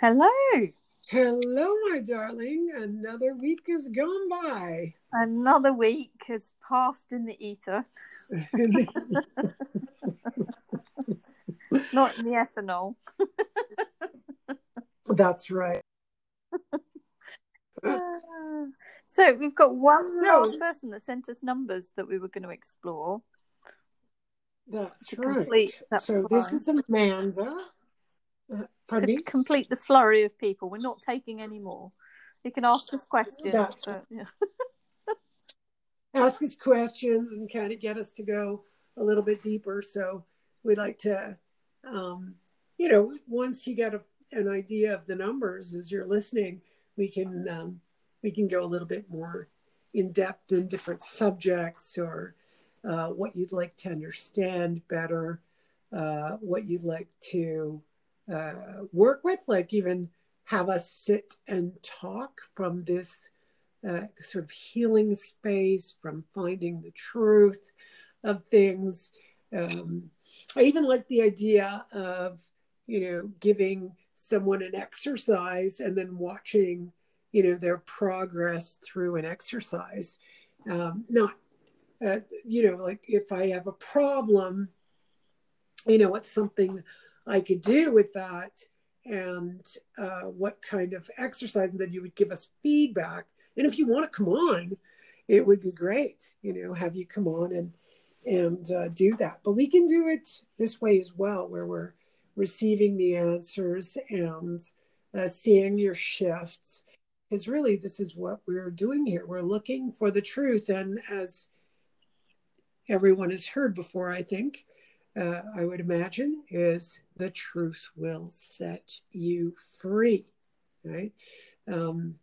Hello. Hello, my darling. Another week has gone by. Another week has passed in the ether. Not in the ethanol. That's right. Ah. so we've got one So- last person that sent us numbers that we were going to explore. That's To right. that So this is Amanda. Pardon To me? complete the flurry of people. We're not taking any more. You can ask us questions. That's- but, yeah. Ask us questions and kind of get us to go a little bit deeper. So we'd like to, um, you know, once you get a, an idea of the numbers as you're listening, we can um, we can go a little bit more in depth in different subjects or uh, what you'd like to understand better, uh, what you'd like to uh, work with, like even have us sit and talk from this uh, sort of healing space, from finding the truth of things. Um, I even like the idea of, you know, giving someone an exercise and then watching, you know, their progress through an exercise. Um, not, uh, you know, like if I have a problem, you know, what's something I could do with that and uh, what kind of exercise, and then you would give us feedback. And if you want to come on, it would be great, you know, have you come on and and uh, do that. But we can do it this way as well, where we're receiving the answers and uh, seeing your shifts. Because really, this is what we're doing here. We're looking for the truth, and as everyone has heard before, I think, uh, I would imagine, is the truth will set you free, right? Um,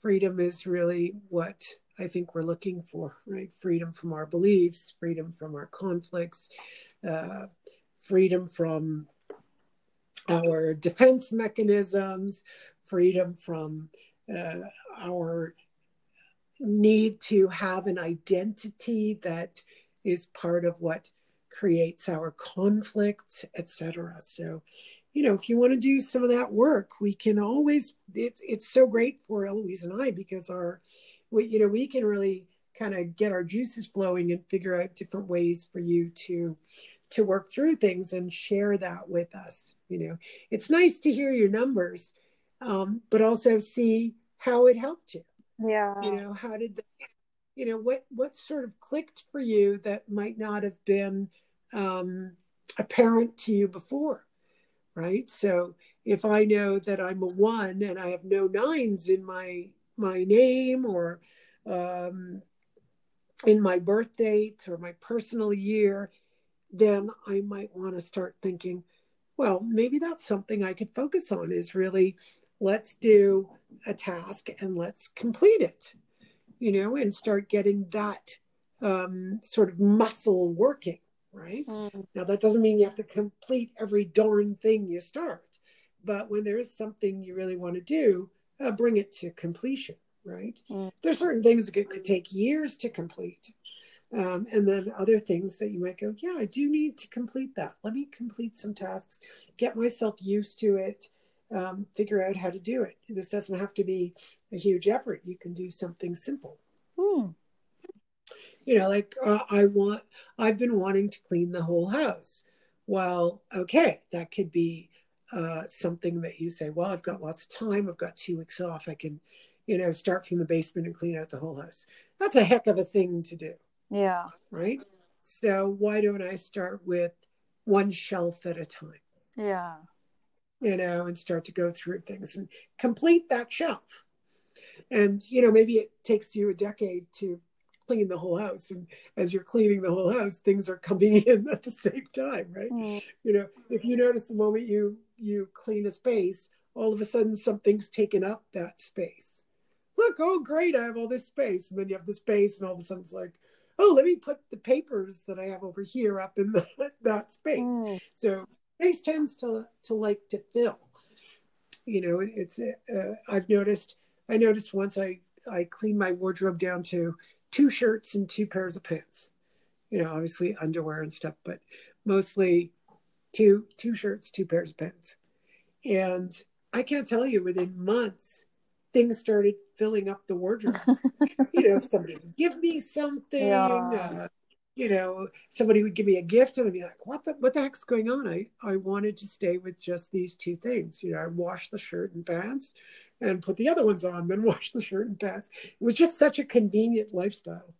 freedom is really what I think we're looking for, right? Freedom from our beliefs, freedom from our conflicts, uh, freedom from our defense mechanisms, freedom from uh, our need to have an identity that is part of what creates our conflicts, etc. So, you know, if you want to do some of that work, we can always. It's it's so great for Eloise and I because our, we, you know, we can really kind of get our juices flowing and figure out different ways for you to to work through things and share that with us. You know, it's nice to hear your numbers, um, but also see how it helped you Yeah. you know how did the, you know what what sort of clicked for you that might not have been um, apparent to you before right? So if i know that i'm a one and i have no nines in my my name or um, in my birth date or my personal year then i might want to start thinking well maybe that's something i could focus on is really let's do a task and let's complete it you know and start getting that um, sort of muscle working right Mm. now that doesn't mean you have to complete every darn thing you start but when there is something you really want to do uh, bring it to completion right Mm. there's certain things that could, could take years to complete um, and then other things that you might go yeah i do need to complete that let me complete some tasks get myself used to it um, figure out how to do it this doesn't have to be a huge effort you can do something simple Mm. you know like uh, i want i've been wanting to clean the whole house well okay that could be uh, something that you say well i've got lots of time i've got two weeks off i can you know start from the basement and clean out the whole house that's a heck of a thing to do Yeah. right so why don't i start with one shelf at a time Yeah. you know, and start to go through things and complete that shelf. And, you know, maybe it takes you a decade to clean the whole house. And as you're cleaning the whole house, things are coming in at the same time, right? Mm. You know, if you notice the moment you you clean a space, all of a sudden something's taken up that space. Look, oh great, I have all this space. And then you have the space, and all of a sudden it's like, oh, let me put the papers that I have over here up in the, that space Mm. so space tends to to like to fill you know it's uh, i've noticed i noticed once i i cleaned my wardrobe down to two shirts and two pairs of pants you know obviously underwear and stuff but mostly two two shirts two pairs of pants and I can't tell you within months, things started filling up the wardrobe. you know, somebody give me something. Yeah. Uh, you know, somebody would give me a gift, and I'd be like, "What the what the heck's going on?" I I wanted to stay with just these two things. You know, I wash the shirt and pants, and put the other ones on, then wash the shirt and pants. It was just such a convenient lifestyle.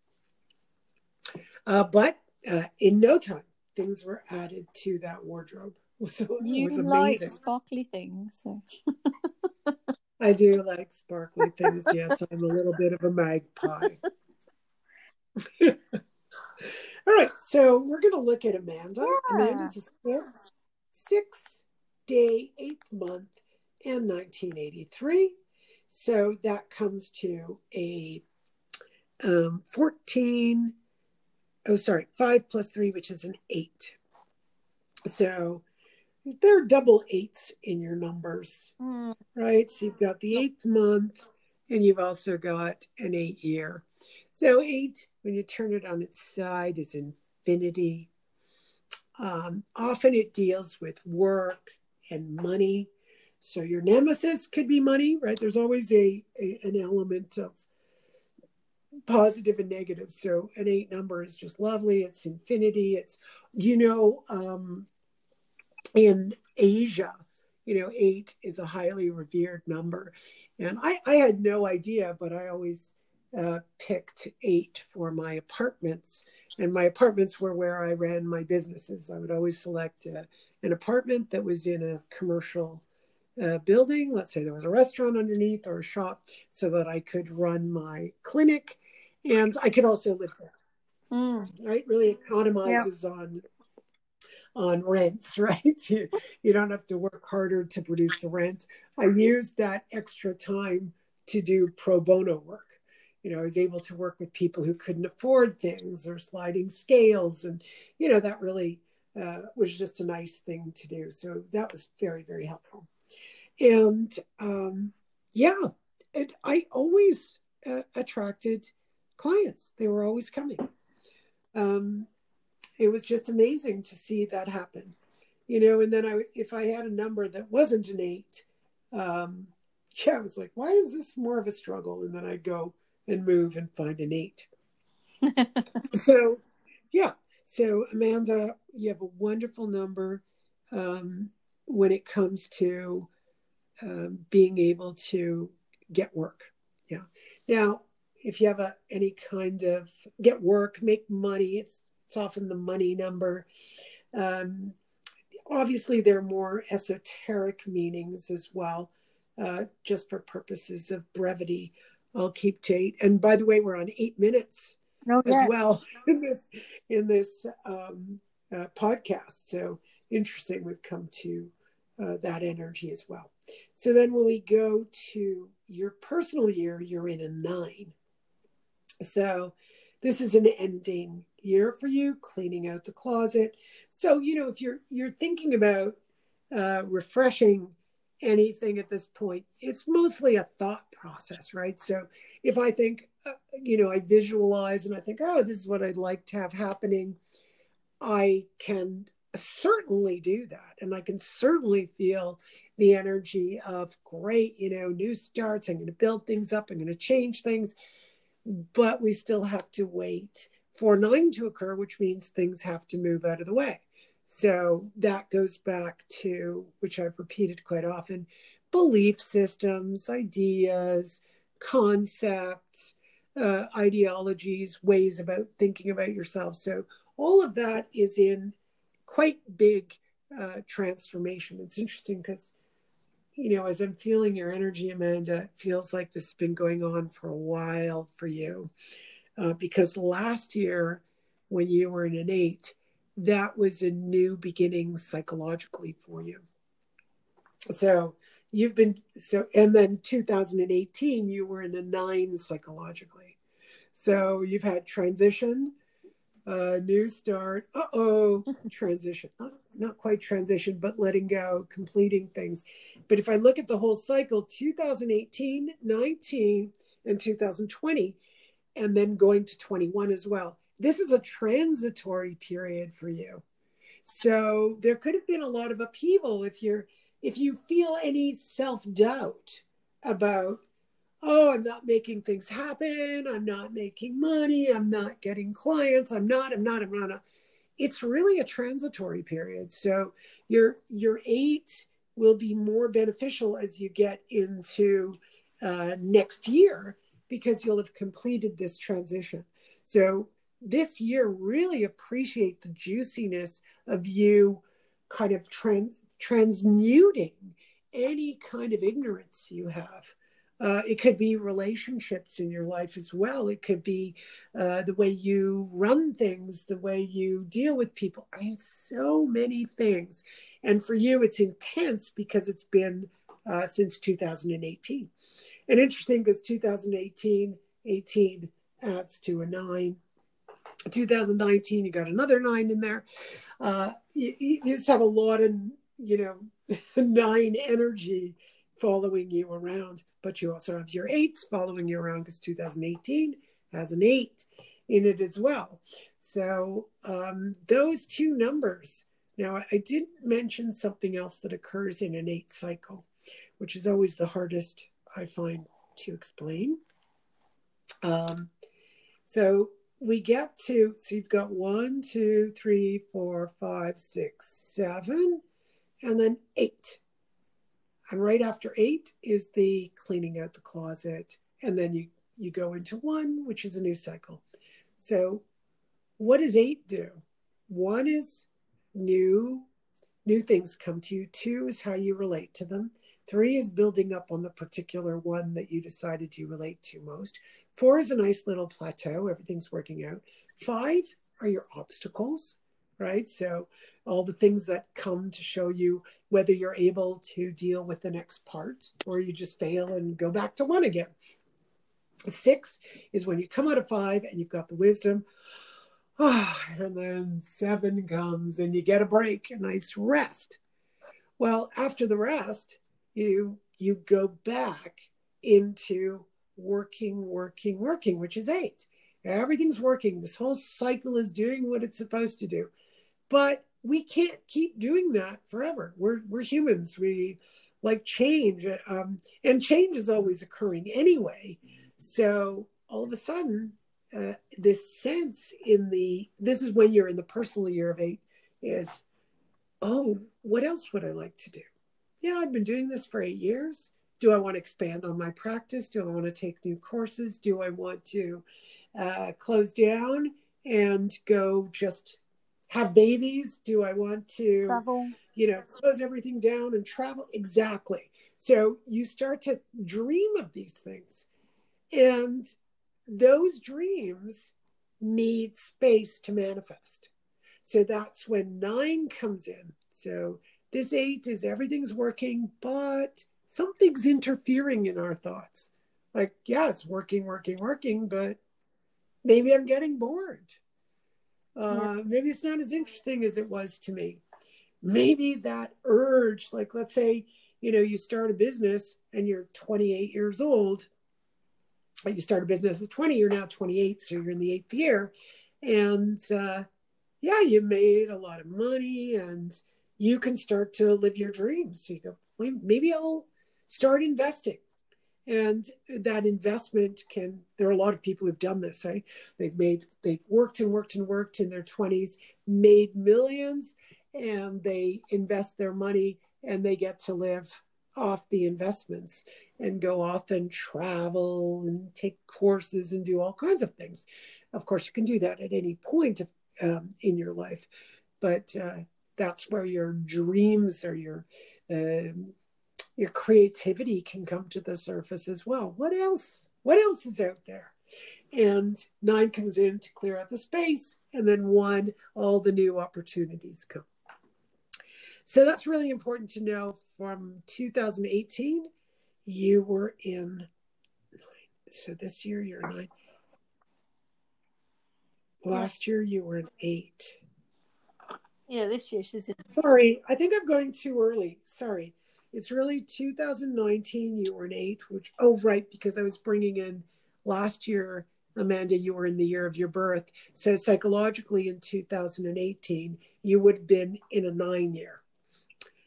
Uh, but uh, in no time, things were added to that wardrobe. So it You was like sparkly things, so I do like sparkly things. Yes, I'm a little bit of a magpie. All right, so we're going to look at Amanda. Yeah. Amanda's a six, six day, eighth month, and 1983. So that comes to a um, 14, oh, sorry, five plus three, which is an eight. So there are double eights in your numbers mm, right? So you've got the eighth month and you've also got an eight year. So, eight, when you turn it on its side, is infinity. Um, often it deals with work and money. So, your nemesis could be money, right? There's always a, a an element of positive and negative. So, an eight number is just lovely. It's infinity. It's, you know, um, in Asia, you know, eight is a highly revered number. And I, I had no idea, but I always uh, picked eight for my apartments. And my apartments were where I ran my businesses. I would always select uh, an apartment that was in a commercial uh, building. Let's say there was a restaurant underneath or a shop so that I could run my clinic. And I could also live there mm, right really economizes on on rents right you, you don't have to work harder to produce the rent i used that extra time to do pro bono work you know i was able to work with people who couldn't afford things or sliding scales and you know that really uh, was just a nice thing to do. So that was very very helpful. And um, yeah it, i always uh, attracted clients. They were always coming. Um, it was just amazing to see that happen you know and then i if i had a number that wasn't an eight um yeah i was like why is this more of a struggle? And then i'd go and move and find an eight so yeah. So amanda you have a wonderful number um, when it comes to um, being able to get work. Yeah. Now if you have a any kind of get work make money it's it's often the money number. Um, obviously there are more esoteric meanings as well uh, just for purposes of brevity i'll keep to eight and by the way we're on eight minutes oh, as yes. well in this in this um, uh, podcast. So interesting, we've come to uh, that energy as well. So then when we go to your personal year, you're in a nine. So this is an ending year for you, cleaning out the closet. So you know if you're you're thinking about uh, refreshing anything at this point, it's mostly a thought process, right? So if I think, uh, you know, I visualize and I think, oh, this is what I'd like to have happening, I can certainly do that. And I can certainly feel the energy of great, you know, new starts. I'm going to build things up, I'm going to change things. But we still have to wait for nine to occur, which means things have to move out of the way. So that goes back to, which I've repeated quite often, belief systems, ideas, concepts, uh, ideologies, ways about thinking about yourself. So all of that is in quite big uh, transformation. It's interesting because, you know, as I'm feeling your energy, Amanda, it feels like this has been going on for a while for you. Uh, because last year, when you were in an eight, that was a new beginning psychologically for you. So you've been so, and then 2018, you were in a nine psychologically. So you've had transition, uh, new start, uh oh, transition, not, not quite transition, but letting go, completing things. But if I look at the whole cycle, 2018, 19, and 2020, and then going to 21 as well, this is a transitory period for you. So there could have been a lot of upheaval if you're if you feel any self doubt about, oh, I'm not making things happen, I'm not making money, I'm not getting clients, I'm not, I'm not, I'm not, it's really a transitory period. So your your eight will be more beneficial as you get into uh, next year because you'll have completed this transition. So this year, really appreciate the juiciness of you kind of trans, transmuting any kind of ignorance you have. Uh, it could be relationships in your life as well. It could be uh, the way you run things, the way you deal with people. I mean, so many things. And for you, it's intense because it's been uh, since 2018. And interesting because 2018, 18 adds to a nine. 2019, you got another nine in there. Uh, you, you just have a lot of, you know, nine energy following you around, but you also have your eights following you around because 2018 has an eight in it as well. So um, those two numbers. Now, I didn't mention something else that occurs in an eight cycle, which is always the hardest I find to explain. Um, so we get to, so you've got one, two, three, four, five, six, seven, and then eight. And right after eight is the cleaning out the closet. And then you, you go into one, which is a new cycle. So what does eight do? One is new, new things come to you. Two is how you relate to them. Three is building up on the particular one that you decided you relate to most. Four is a nice little plateau, everything's working out. Five are your obstacles, right? So, all the things that come to show you whether you're able to deal with the next part or you just fail and go back to one again. Six is when you come out of five and you've got the wisdom. Oh, and then seven comes and you get a break, a nice rest. Well, after the rest, you you go back into working, working, working, which is eight. Everything's working. This whole cycle is doing what it's supposed to do. But we can't keep doing that forever. We're we're humans. We like change, um, and change is always occurring anyway. So all of a sudden, uh, this sense in the this is when you're in the personal year of eight is, oh, what else would I like to do? Yeah, I've been doing this for eight years. Do I want to expand on my practice? Do I want to take new courses? Do I want to uh, close down and go just have babies? Do I want to, travel. you know, close everything down and travel? Exactly. So you start to dream of these things. And those dreams need space to manifest. So that's when nine comes in. So this eight is everything's working, but something's interfering in our thoughts. Like, yeah, it's working, working, working, but maybe I'm getting bored. Uh, yeah. Maybe it's not as interesting as it was to me. Maybe that urge, like, let's say, you know, you start a business and you're 28 years old. You start a business at 20, you're now 28, so you're in the eighth year. And uh, yeah, you made a lot of money and you can start to live your dreams. So you go, well, maybe I'll start investing. And that investment can, there are a lot of people who've done this, right? They've made, they've worked and worked and worked in their 20s, made millions, and they invest their money and they get to live off the investments and go off and travel and take courses and do all kinds of things. Of course, you can do that at any point um, in your life, but uh, that's where your dreams or your uh, your creativity can come to the surface as well. What else? What else is out there? And nine comes in to clear out the space, and then one, all the new opportunities come. So that's really important to know. From 2018, you were in nine. So this year you're nine. Last year you were eight. Yeah, this year she's in. Sorry, I think I'm going too early. Sorry. It's really 2019. You were an eight, which, oh, right, because I was bringing in last year, Amanda, you were in the year of your birth. So psychologically in 2018, you would have been in a nine year.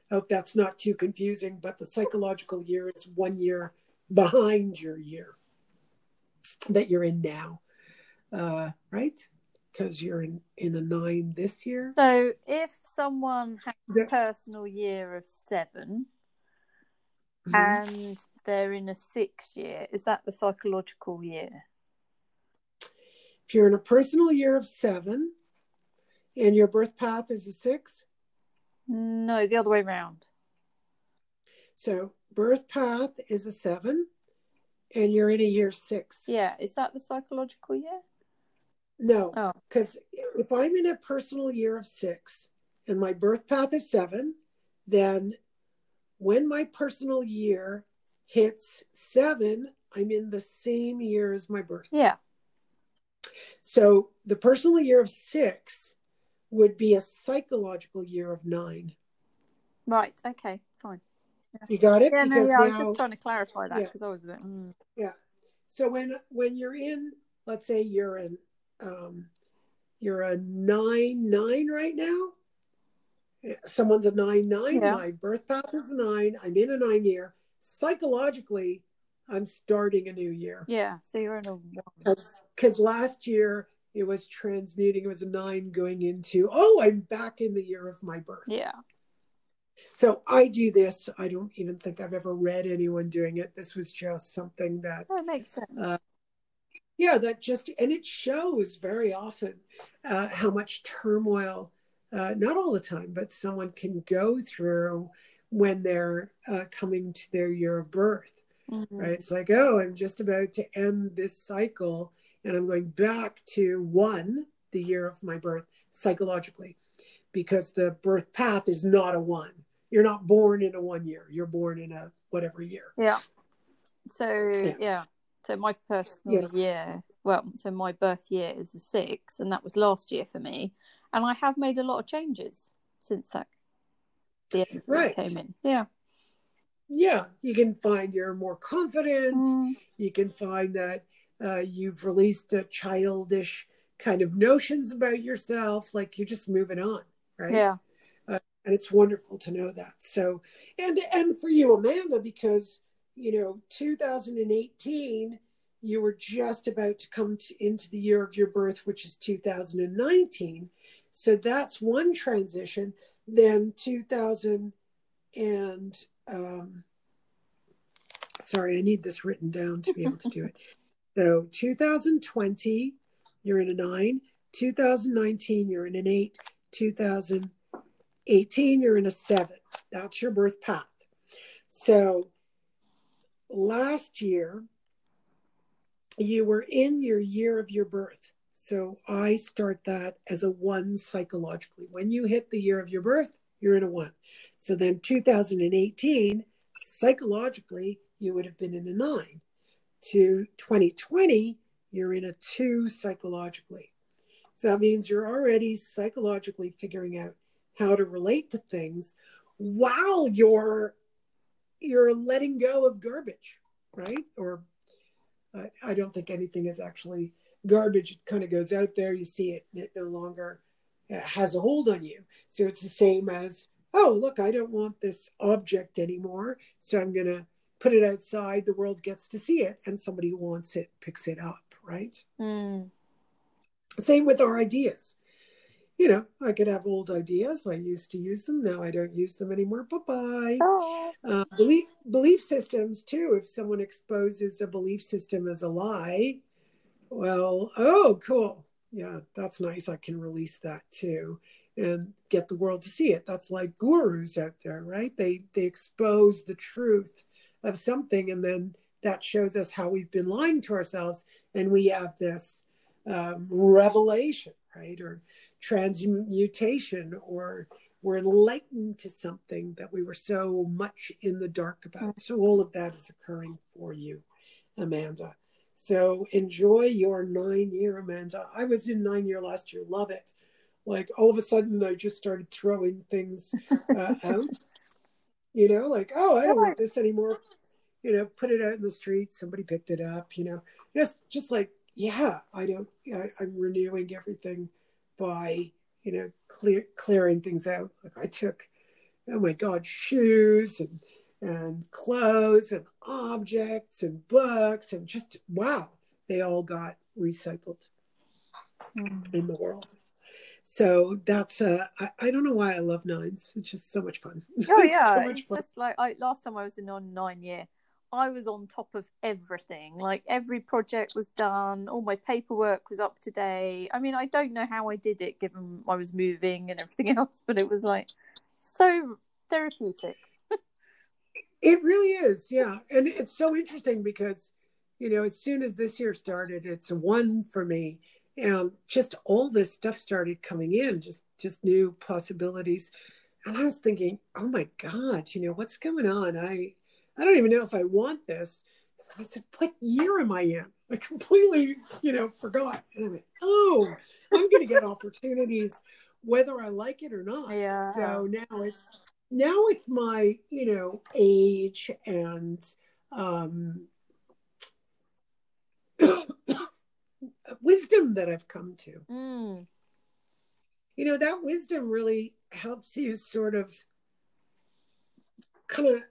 I hope that's not too confusing, but the psychological year is one year behind your year that you're in now, uh, right? Because you're in, in a nine this year. So if someone has a personal year of 7 Mhm. and they're in a six year, is that the psychological year? If you're in a personal year of seven and your birth path is a six, No, the other way around. so birth path is a seven and you're in a year six. Yeah, is that the psychological year? No, Oh, because if I'm in a personal year of six and my birth path is seven, then when my personal year hits seven, I'm in the same year as my birth. yeah. So the personal year of six would be a psychological year of nine. Right. Okay. Fine. You got it? Yeah. No. Yeah. I was just trying to clarify that Yeah. because I was a bit. Mm. So when when you're in, let's say you're in, um, you're a nine nine right now. Someone's a nine nine. Yeah. My birth path is a nine. I'm in a nine year. Psychologically, I'm starting a new year Yeah. So you're in a because last year it was transmuting. It was a nine going into oh, I'm back in the year of my birth. Yeah. So I do this. I don't even think I've ever read anyone doing it. This was just something that That makes sense. Uh, yeah that just and it shows very often uh, how much turmoil uh, not all the time but someone can go through when they're uh, coming to their year of birth Mhm. right it's like oh i'm just about to end this cycle and i'm going back to one the year of my birth psychologically because the birth path is not a one you're not born in a one year you're born in a whatever year Yeah. So Yeah. yeah. So my personal Yes. year, well, so my birth year is a six, and that was last year for me, and I have made a lot of changes since that. The Right. came in. Yeah. yeah you can find you're more confident Mm, you can find that uh, you've released a childish kind of notions about yourself like you're just moving on right yeah. and it's wonderful to know that so and and for you amanda because you know 2018 you were just about to come to, into the year of your birth which is 2019 so that's one transition. Then 2000 and um sorry i need this written down to be able to do it. So 2020 you're in a 9 2019 you're in an 8 2018 you're in a 7 that's your birth path. So last year you were in your year of your birth. So i start that as a 1 psychologically. When you hit the year of your birth you're in a 1 so then 2018 psychologically you would have been in a 9 to 2020 you're in a 2 psychologically. So that means you're already psychologically figuring out how to relate to things while you're you're letting go of garbage, right? Or I, I don't think anything is actually garbage. It kind of goes out there, you see it, and it no longer uh, has a hold on you. So it's the same as, oh, look, I don't want this object anymore, so I'm going to put it outside. The world gets to see it, and somebody wants it picks it up, right? Mm, Same with our ideas. You know, I could have old ideas. I used to use them. Now I don't use them anymore. Bye bye. oh. Uh, belief belief systems too. If someone exposes a belief system as a lie, well, oh, cool. Yeah, that's nice. I can release that too and get the world to see it. That's like gurus out there, right? They they expose the truth of something, and then that shows us how we've been lying to ourselves, and we have this um, revelation, right, or transmutation, or we're enlightened to something that we were so much in the dark about. So all of that is occurring for you, Amanda. So enjoy your nine year, Amanda. I was in nine year last year. Love it. Like all of a sudden, I just started throwing things uh, out. You know, like oh, I don't want this anymore. You know, put it out in the street. Somebody picked it up. You know, just just like yeah, I don't. I, I'm renewing everything by you know clear clearing things out. Like I took oh my God, shoes and and clothes and objects and books and just wow, they all got recycled mm. in the world. So that's uh, I, I, don't know why I love nines. It's just so much fun. Oh yeah, so it's fun. just like I, last time I was in on nine year, I was on top of everything. Like every project was done, all my paperwork was up to date. I mean, I don't know how I did it, given I was moving and everything else, but it was like so therapeutic. it really is, yeah, and it's so interesting because you know, as soon as this year started, it's a one for me and just all this stuff started coming in just just new possibilities and i was thinking oh my god you know what's going on i i don't even know if i want this. I said what year am i in? I completely you know forgot. And i went oh i'm going to get opportunities whether i like it or not. Yeah. So now it's now with my you know age and um wisdom that I've come to. Mm. You know, that wisdom really helps you sort of kind of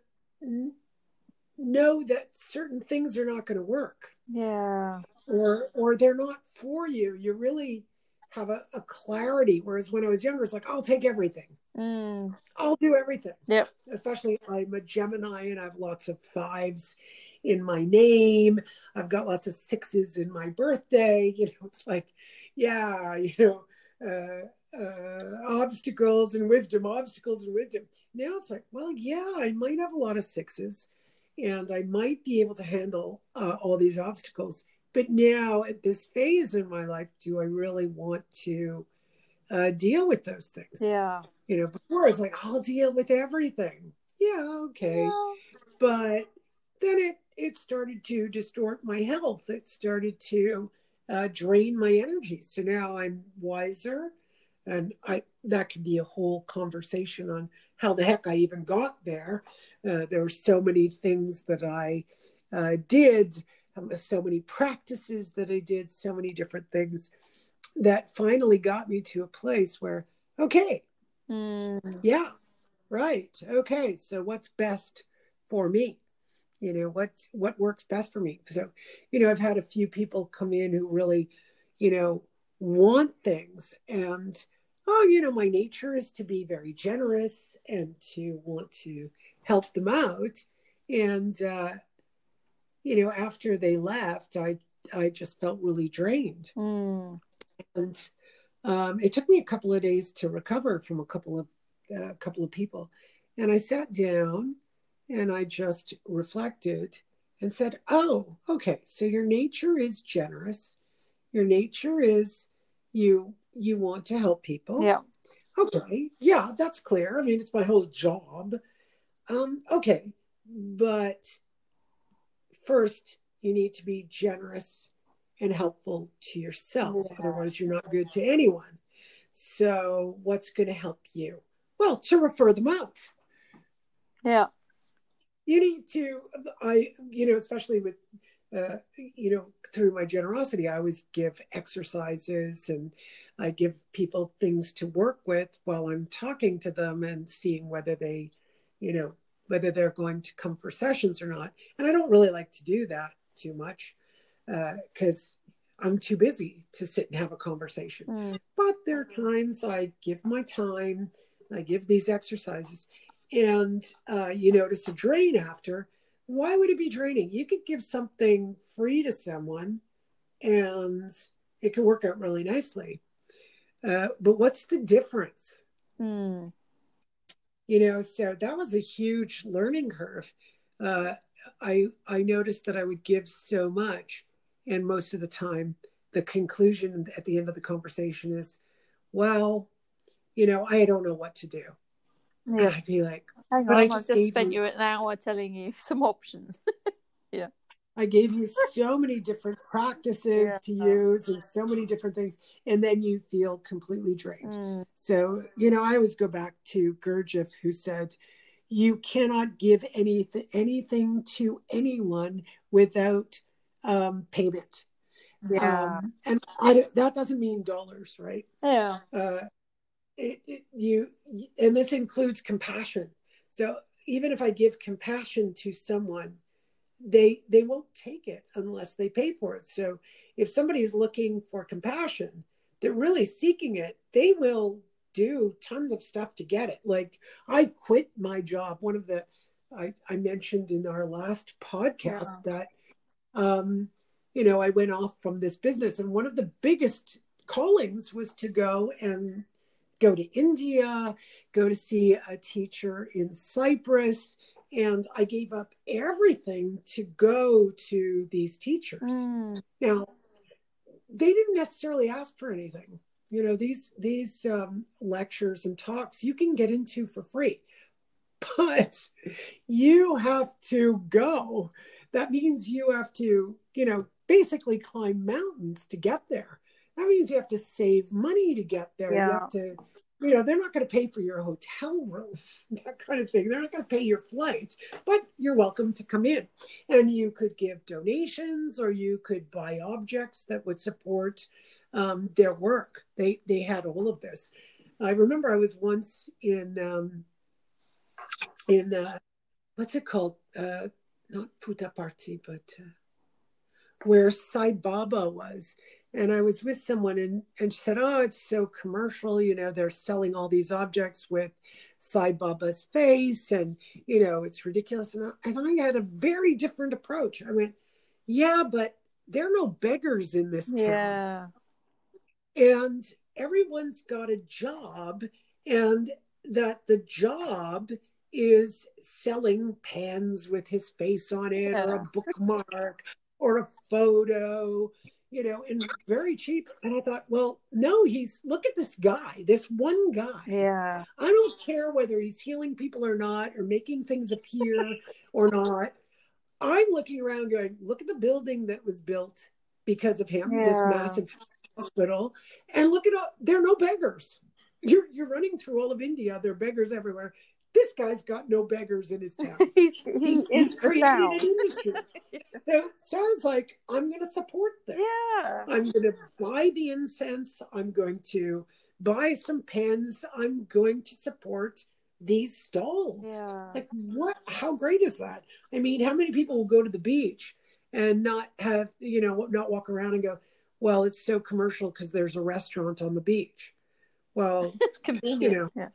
know that certain things are not going to work. Yeah. Or or they're not for you. You really have a, a clarity. Whereas when I was younger, it's like, I'll take everything. Mm. I'll do everything. Yep. Especially I'm a Gemini and I have lots of fives in my name. I've got lots of sixes in my birthday. You know, it's like, yeah, you know, uh, uh, obstacles and wisdom, obstacles and wisdom. Now it's like, well, yeah, I might have a lot of sixes and I might be able to handle uh, all these obstacles. But now at this phase in my life, do I really want to uh, deal with those things? Yeah. You know, before it's like, I'll deal with everything. Yeah, okay. Yeah. But then it it started to distort my health. It started to uh, drain my energy. So now I'm wiser, and I that could be a whole conversation on how the heck I even got there. Uh, there were so many things that I uh, did, um, so many practices that I did, so many different things that finally got me to a place where, okay, mm. yeah, right, okay, so what's best for me? you know what what works best for me so you know i've had a few people come in who really you know want things and oh you know my nature is to be very generous and to want to help them out and uh you know after they left i i just felt really drained mm. and um it took me a couple of days to recover from a couple of a uh, couple of people and i sat down and I just reflected and said, Oh, okay. So your nature is generous. Your nature is you you want to help people. Yeah. Okay. Yeah, that's clear. I mean, it's my whole job. Um, okay. But first, you need to be generous and helpful to yourself. Yeah. Otherwise, you're not good to anyone. So, what's going to help you? Well, to refer them out. Yeah you need to i you know especially with uh, you know through my generosity i always give exercises and i give people things to work with while i'm talking to them and seeing whether they you know whether they're going to come for sessions or not. And i don't really like to do that too much because uh, i'm too busy to sit and have a conversation. Mm. but there are times i give my time i give these exercises. And uh, you notice a drain after, why would it be draining? You could give something free to someone and it could work out really nicely. Uh, but what's the difference? Mm. You know, so that was a huge learning curve. Uh, I I noticed that I would give so much, and most of the time, the conclusion at the end of the conversation is, "Well, you know, I don't know what to do." Yeah. I'd be like, Hang on, I just, just spent you an hour telling you some options. yeah. I gave you so many different practices yeah. to use and so many different things, and then you feel completely drained. Mm. So, you know, I always go back to Gurdjieff, who said, "You cannot give anything anything to anyone without um, payment." Yeah, um, and I, that doesn't mean dollars, right? Yeah. Uh, it, it, you and this includes compassion. So even if i give compassion to someone they they won't take it unless they pay for it. So if somebody's looking for compassion they're really seeking it they will do tons of stuff to get it. Like i quit my job one of the i, I mentioned in our last podcast that um you know i went off from this business and one of the biggest callings was to go and go to India, go to see a teacher in Cyprus. And I gave up everything to go to these teachers. Mm. Now, they didn't necessarily ask for anything. You know, these these um, lectures and talks you can get into for free, but you have to go. That means you have to, you know, basically climb mountains to get there. That means you have to save money to get there. Yeah. You have to you know, they're not going to pay for your hotel room, that kind of thing. They're not going to pay your flight, but you're welcome to come in. And you could give donations or you could buy objects that would support um, their work. They they had all of this. I remember I was once in um, in uh, what's it called? Uh, not Puttaparthi, but uh, where Sai Baba was and I was with someone and, and she said, Oh, it's so commercial. You know, they're selling all these objects with Sai Baba's face and, you know, it's ridiculous. And I, and I had a very different approach. I went, Yeah, but there are no beggars in this town. Yeah. And everyone's got a job, and that the job is selling pens with his face on it yeah. or a bookmark or a photo you know, and very cheap. And I thought, well, no, he's look at this guy, this one guy. Yeah. I don't care whether he's healing people or not, or making things appear or not. I'm looking around going, look at the building that was built because of him, yeah. this massive hospital. And look at all, there are no beggars. You're, you're running through all of India. There are beggars everywhere this guy's got no beggars in his town. he's, he's, he's created an industry. So, so I was like, I'm going to support this. Yeah. I'm going to buy the incense. I'm going to buy some pens. I'm going to support these stalls. Yeah. Like, what? How great is that? I mean, how many people will go to the beach and not have, you know, not walk around and go, well, it's so commercial because there's a restaurant on the beach. Well, it's convenient. You know, yeah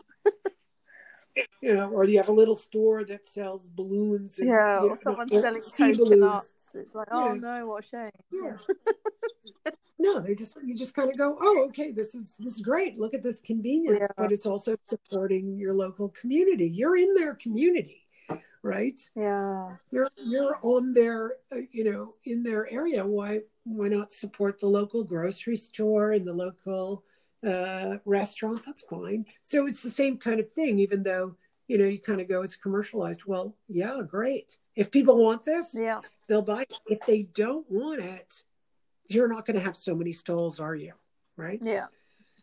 you know, or you have a little store that sells balloons. And, yeah, or someone selling coconuts. It's like, oh yeah. no, what a shame. Yeah. no, they just you just kind of go, oh, okay, this is this is great. Look at this convenience, yeah. but it's also supporting your local community. You're in their community, right? Yeah, you're you're on their, uh, you know, in their area. Why why not support the local grocery store and the local uh, restaurant, that's fine. So it's the same kind of thing, even though, you know, you kind of go, it's commercialized. Well, yeah, great. If people want this, yeah, they'll buy it. If they don't want it, you're not going to have so many stalls, are you? Right? Yeah.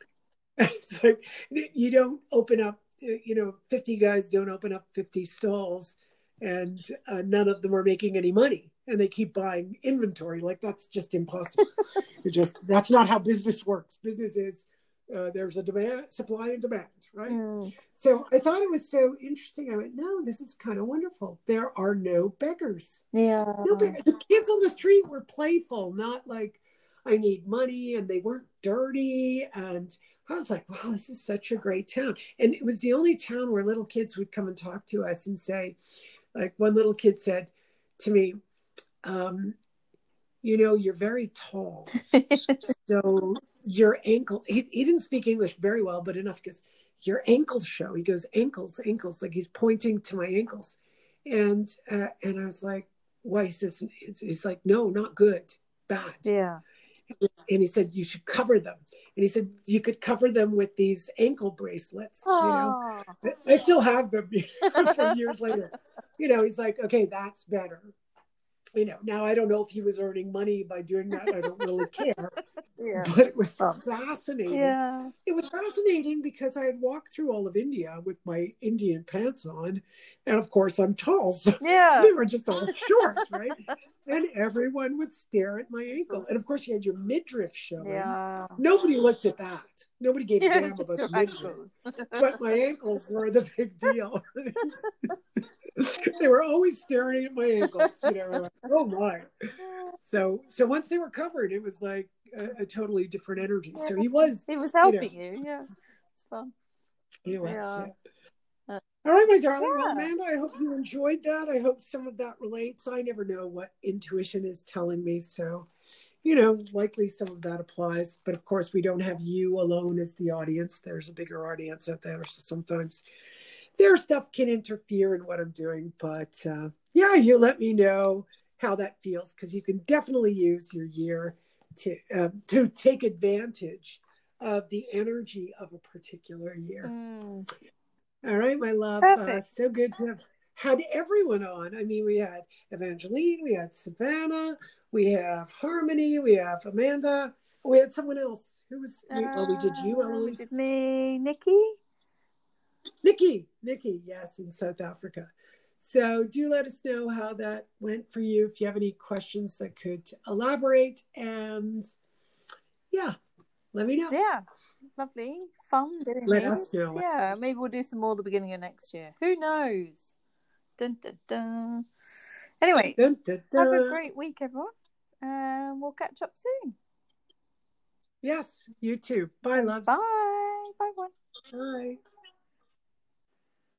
it's like you don't open up, you know, 50 guys don't open up 50 stalls and uh, none of them are making any money and they keep buying inventory like that's just impossible it just that's not how business works business is uh, there's a demand, supply and demand, right? Mm. So I thought it was so interesting. I went, no, this is kind of wonderful. There are no beggars. Yeah. No beggars. The kids on the street were playful, not like I need money, and they weren't dirty. And I was like, wow, this is such a great town. And it was the only town where little kids would come and talk to us and say, like one little kid said to me, um, you know, you're very tall. so your ankle, he, he didn't speak English very well, but enough because your ankles show. He goes, ankles, ankles, like he's pointing to my ankles. And, uh, and I was like, why? He says, he's like, no, not good, bad. Yeah. And he said, you should cover them. And he said, you could cover them with these ankle bracelets. Aww. You know, I still have them from years later. You know, he's like, okay, that's better. you know, now I don't know if he was earning money by doing that. I don't really care. Yeah. But it was Fun. fascinating. Yeah. It was fascinating because I had walked through all of India with my Indian pants on. And of course, I'm tall. So Yeah. they were just all short, right? And everyone would stare at my ankle. And of course, you had your midriff showing. Yeah. Nobody looked at that. Nobody gave a damn about the midriff. But my ankles were the big deal. they were always staring at my ankles. You know, like, oh my. So, so once they were covered, it was like a, a totally different energy. So he was, He was helping you. Yeah. It's fun. he was. Yeah. Yeah. Uh, All right, my darling. Well, Amanda, I hope you enjoyed that. I hope some of that relates. I never know what intuition is telling me. So, you know, likely some of that applies. But of course, we don't have you alone as the audience. There's a bigger audience out there. So sometimes their stuff can interfere in what I'm doing. But uh, yeah, you let me know how that feels because you can definitely use your year to uh, to take advantage of the energy of a particular year. Mm. All right, my love. Uh, so good to have had everyone on. I mean, we had Evangeline, we had Savannah, we have Harmony, we have Amanda, we had someone else. Who was? oh, we did you, Uh, Eloise. did me, Nikki. Nikki, Nikki, yes, in South Africa. So do let us know how that went for you. If you have any questions that could elaborate, and yeah, let me know. Yeah, lovely, fun Let these. us know. Yeah, maybe we'll do some more at the beginning of next year. Who knows? Dun, dun, dun. Anyway, Dun, dun, have a great week, everyone, and we'll catch up soon. Yes, you too. Bye, loves. Bye. Bye, one. Bye.